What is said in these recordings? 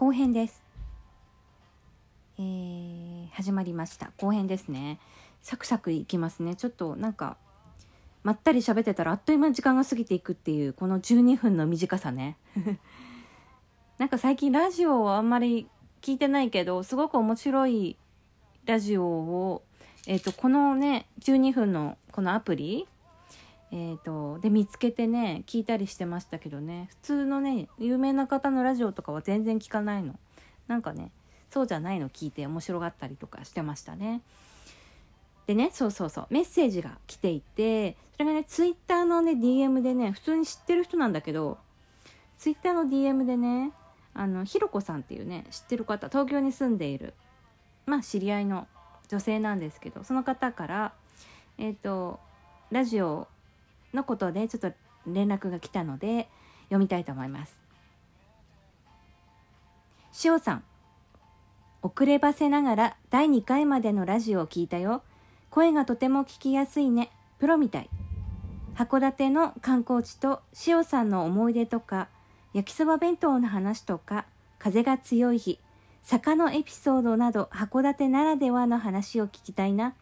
後編です。えー、始まりました。後編ですね。サクサクいきますね。ちょっとなんかまったり喋ってたらあっという間に時間が過ぎていくっていうこの12分の短さね。なんか最近ラジオをあんまり聞いてないけどすごく面白いラジオをえっ、ー、とこのね12分のこのアプリえーと、で見つけてね聞いたりしてましたけどね。普通のね有名な方のラジオとかは全然聞かないの。なんかねそうじゃないの聞いて面白がったりとかしてましたね。でねそうそうそう。メッセージが来ていてそれがねツイッターのね DM でね普通に知ってる人なんだけどツイッターの DM でねあのひろこさんっていうね知ってる方東京に住んでいるまあ知り合いの女性なんですけどその方からえっ、ー、とラジオのことでちょっと連絡が来たので読みたいと思います。しおさん、遅ればせながら第2回までのラジオを聞いたよ。声がとても聞きやすいね。プロみたい。函館の観光地としおさんの思い出とか、焼きそば弁当の話とか、風が強い日、坂のエピソードなど函館ならではの話を聞きたいな。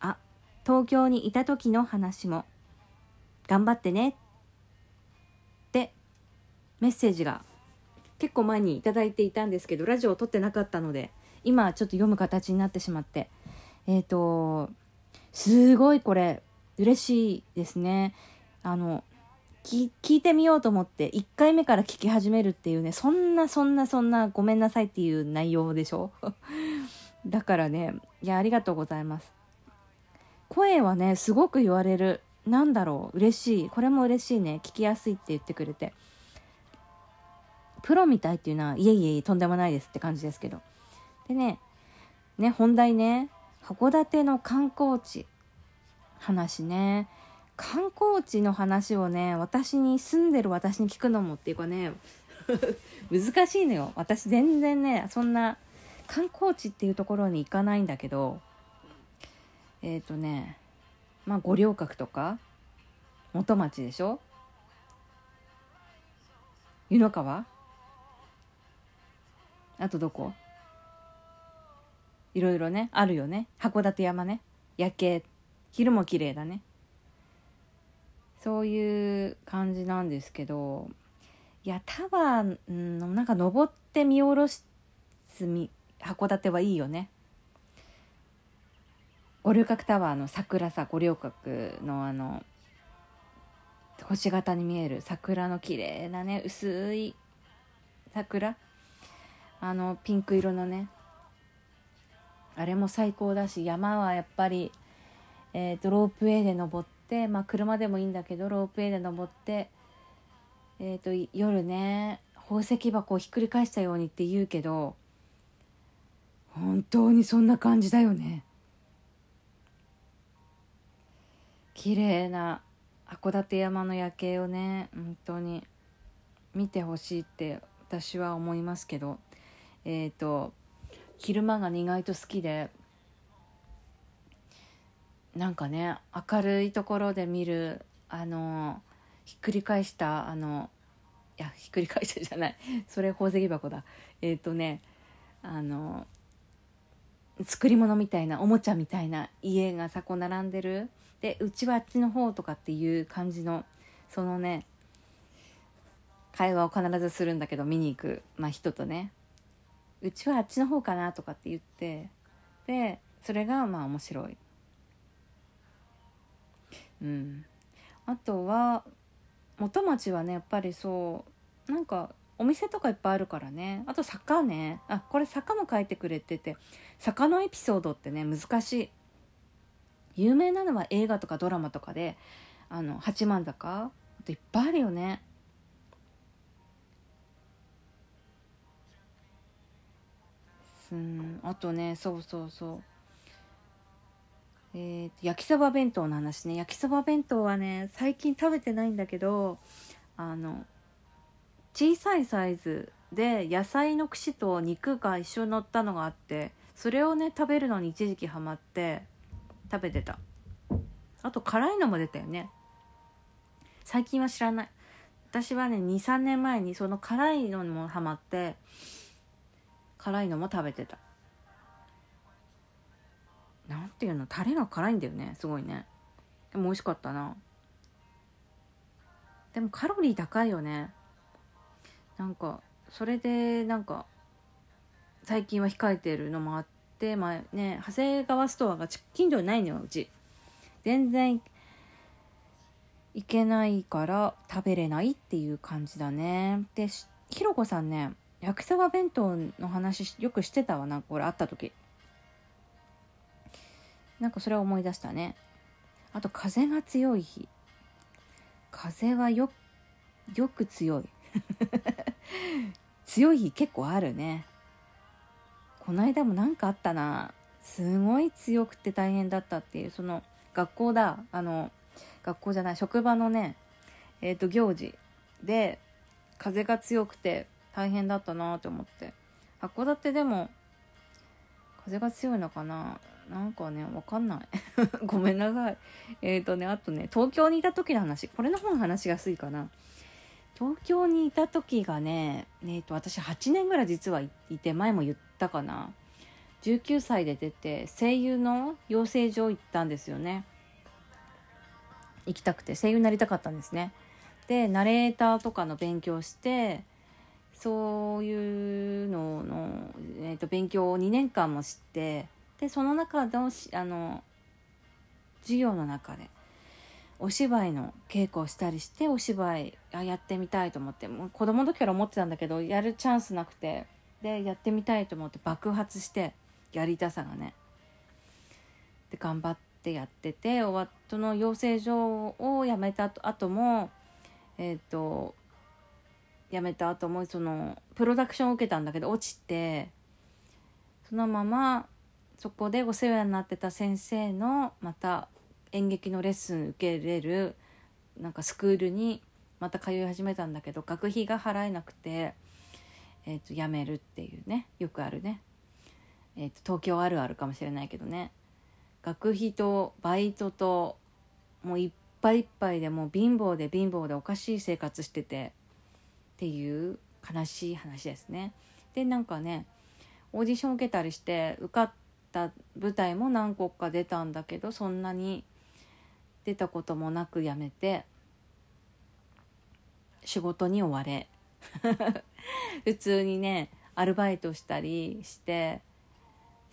あ、東京にいた時の話も。頑張ってね。ってメッセージが結構前に頂いていたんですけどラジオを撮ってなかったので今ちょっと読む形になってしまって。えっ、ー、とすごいこれ嬉しいですね。あの聞いてみようと思って1回目から聞き始めるっていうねそんなそんなそんなごめんなさいっていう内容でしょ？だからねいやありがとうございます。声はねすごく言われる。なんだろう嬉しい。これも嬉しいね。聞きやすいって言ってくれて。プロみたいっていうのはいえいえとんでもないですって感じですけど。でねね本題ね。函館の観光地。話ね。観光地の話をね私に住んでる私に聞くのもっていうかね 難しいのよ。私全然ねそんな観光地っていうところに行かないんだけど。えっ、ー、とねまあ五稜郭とか元町でしょ？湯の川？あとどこ？いろいろねあるよね。函館山ね。夜景。昼も綺麗だね。そういう感じなんですけどいやタワーのなんか登って見下ろす函館はいいよね。五稜郭タワーの桜さ五稜郭のあの星型に見える桜の綺麗なね薄い桜あのピンク色のねあれも最高だし山はやっぱり、えーと、ロープウェイで登ってまあ車でもいいんだけどロープウェイで登ってえっ、ー、と夜ね宝石箱をひっくり返したようにって言うけど本当にそんな感じだよね。綺麗な函館山の夜景をね本当に見てほしいって私は思いますけどえっ、ー、と昼間が意外と好きでなんかね明るいところで見るあのひっくり返したあのいやひっくり返したじゃないそれ宝石箱だ。えっ、ー、とねあの作り物みたいなおもちゃみたいな家がさこ並んでるでうちはあっちの方とかっていう感じのそのね会話を必ずするんだけど見に行く、まあ、人とね。うちはあっちの方かなとかって言ってでそれがまあ面白い。うん。あとは元町はねやっぱりそうなんかお店とかいっぱいあるからね。あと坂ね。あこれ坂も書いてくれてて坂のエピソードってね難しい。有名なのは映画とかドラマとかであの八幡坂あといっぱいあるよね。うんあとねそうそうそう。えー、焼きそば弁当の話ね。焼きそば弁当はね最近食べてないんだけどあの小さいサイズで野菜の串と肉が一緒に乗ったのがあってそれをね食べるのに一時期ハマって。食べてた。あと辛いのも出たよね。最近は知らない。私はね23年前にその辛いのにもハマって辛いのも食べてた。なんていうの？タレが辛いんだよね。すごいね。でも美味しかったな。でもカロリー高いよね。なんかそれでなんか最近は控えてるのもあってまあね長谷川ストアが近所にないのようち。全然行けないから食べれないっていう感じだね。でひろこさんね焼きそば弁当の話よくしてたわなんかこれ会った時。なんかそれを思い出したね。あと風が強い日。風はよよく強い。強い日結構あるね。この間も何かあったな。すごい強くて大変だったっていうその学校だ。あの学校じゃない職場のねえっ、ー、と行事で風が強くて大変だったなって思って。函館でも風が強いのかな？なんかねわかんない。ごめんなさい。えっ、ー、とねあとね東京にいた時の話。これの方が話が薄いかな。東京にいた時がね、えーと、私8年ぐらい実はいて前も言ったかな？19歳で出て声優の養成所行ったんですよね。行きたくて声優になりたかったんですね。でナレーターとかの勉強してそういうのの、えー、と勉強を2年間もしてでその中のあの授業の中でお芝居の稽古をしたりしてお芝居あやってみたいと思ってもう子供の時から思ってたんだけどやるチャンスなくてでやってみたいと思って爆発してやりたさがね。で頑張ってやってて終わその養成所を辞めた後もえっ、ー、と辞めた後もそのプロダクションを受けたんだけど落ちてそのままそこでお世話になってた先生のまた演劇のレッスン受けれるなんかスクールにまた通い始めたんだけど学費が払えなくて、えー、と辞めるっていうねよくあるね、えー、と東京あるあるかもしれないけどね学費とバイトともういっぱいいっぱいでもう貧乏で貧乏でおかしい生活しててっていう悲しい話ですね。でなんかねオーディション受けたりして受かった舞台も何個か出たんだけどそんなに出たこともなく辞めて仕事に追われ 普通にねアルバイトしたりして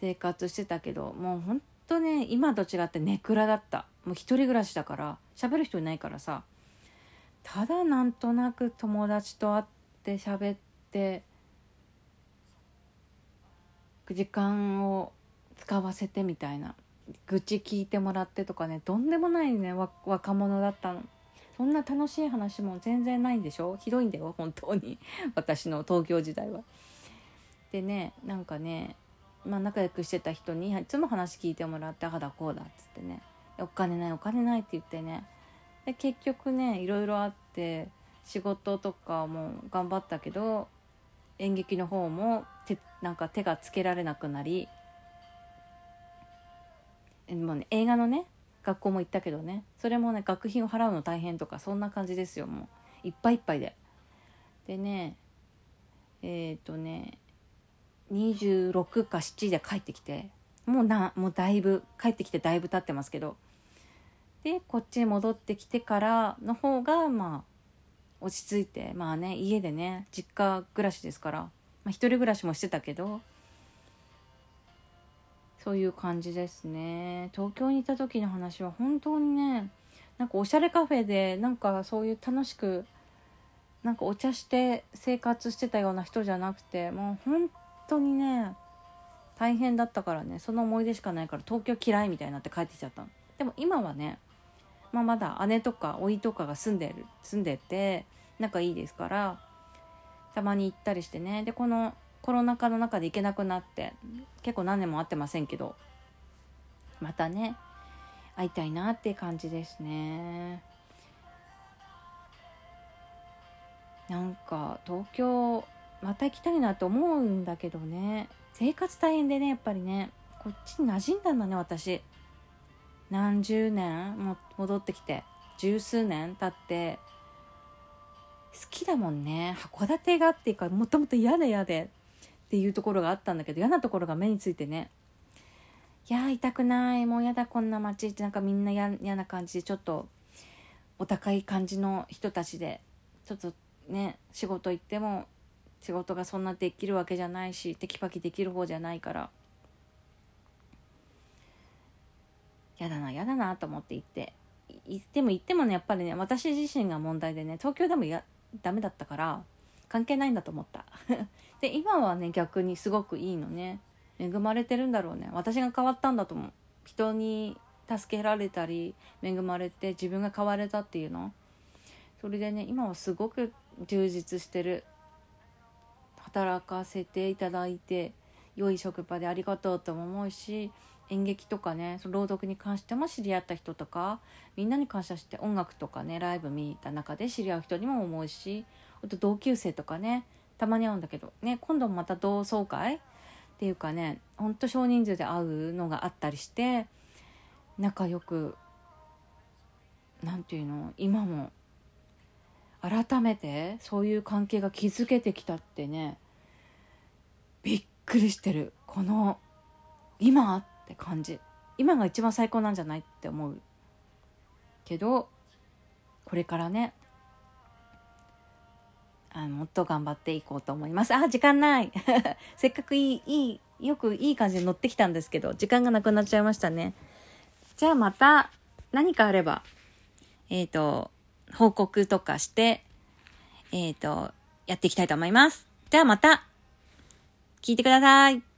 生活してたけどもうほんとね今と違ってネクラだった。もう一人暮らしだから喋る人いないからさただなんとなく友達と会って喋って時間を使わせてみたいな。愚痴聞いてもらってとかねとんでもないね若者だったの。そんな楽しい話も全然ないんでしょ？ひどいんだよ本当に。私の東京時代は。でねなんかねまあ仲良くしてた人にいつも話聞いてもらってあだこうだっつってね。お金ないお金ないって言ってね。で結局ねいろいろあって仕事とかも頑張ったけど演劇の方も手なんか手がつけられなくなりもうね、映画のね学校も行ったけどね。それもね学費を払うの大変とかそんな感じですよもう。いっぱいいっぱいで。でねえっ、ー、とね26か7で帰ってきてもうなもうだいぶ帰ってきてだいぶ経ってますけど。でこっちに戻ってきてからの方がまあ落ち着いてまあね家でね実家暮らしですから、まあ、一人暮らしもしてたけどそういう感じですね。東京にいた時の話は本当にねなんかおしゃれカフェでなんかそういう楽しくなんかお茶して生活してたような人じゃなくてもう本当にね大変だったからね。その思い出しかないから東京嫌いみたいになって帰ってきちゃったの。でも今はね、まあ、まだ姉とか甥とかが住んでる住んでて仲いいですからたまに行ったりしてね。でこのコロナ禍の中で行けなくなって結構何年も会ってませんけどまたね会いたいなって感じですね。なんか東京また行きたいなと思うんだけどね。生活大変でねやっぱりね。こっちに馴染んだんだね私。何十年も戻ってきて。十数年経って。好きだもんね。函館がっていうかもともと嫌で嫌で。っていうところがあったんだけど嫌なところが目についてね。いや痛くない。もうやだこんな街。ってなんかみんな嫌な感じでちょっとお高い感じの人たちでちょっとね仕事行っても仕事がそんなできるわけじゃないしテキパキできる方じゃないから。嫌だな嫌だなと思って行って。行っても行ってもねやっぱりね私自身が問題でね東京でもやダメだったから関係ないんだと思った。で今はね逆にすごくいいのね。恵まれてるんだろうね。私が変わったんだと思う。人に助けられたり恵まれて自分が変われたっていうの。それでね今はすごく充実してる。働かせていただいて良い職場でありがとうとも思うし演劇とかね朗読に関しても知り合った人とかみんなに感謝して音楽とかねライブ見た中で知り合う人にも思うしあと同級生とかねたまに会うんだけど。ね今度もまた同窓会？っていうかねほんと少人数で会うのがあったりして仲良く何て言うの？今も改めてそういう関係が築けてきたってねびっくりしてる。この今って感じ。今が一番最高なんじゃない？って思う。けどこれからねあもっと頑張っていこうと思いますあ時間ない せっかくいいいいよくいい感じで乗ってきたんですけど時間がなくなっちゃいましたねじゃあまた何かあればえっ、ー、と報告とかして、えっ、ー、と、やっていきたいと思います。ではまた、聞いてください。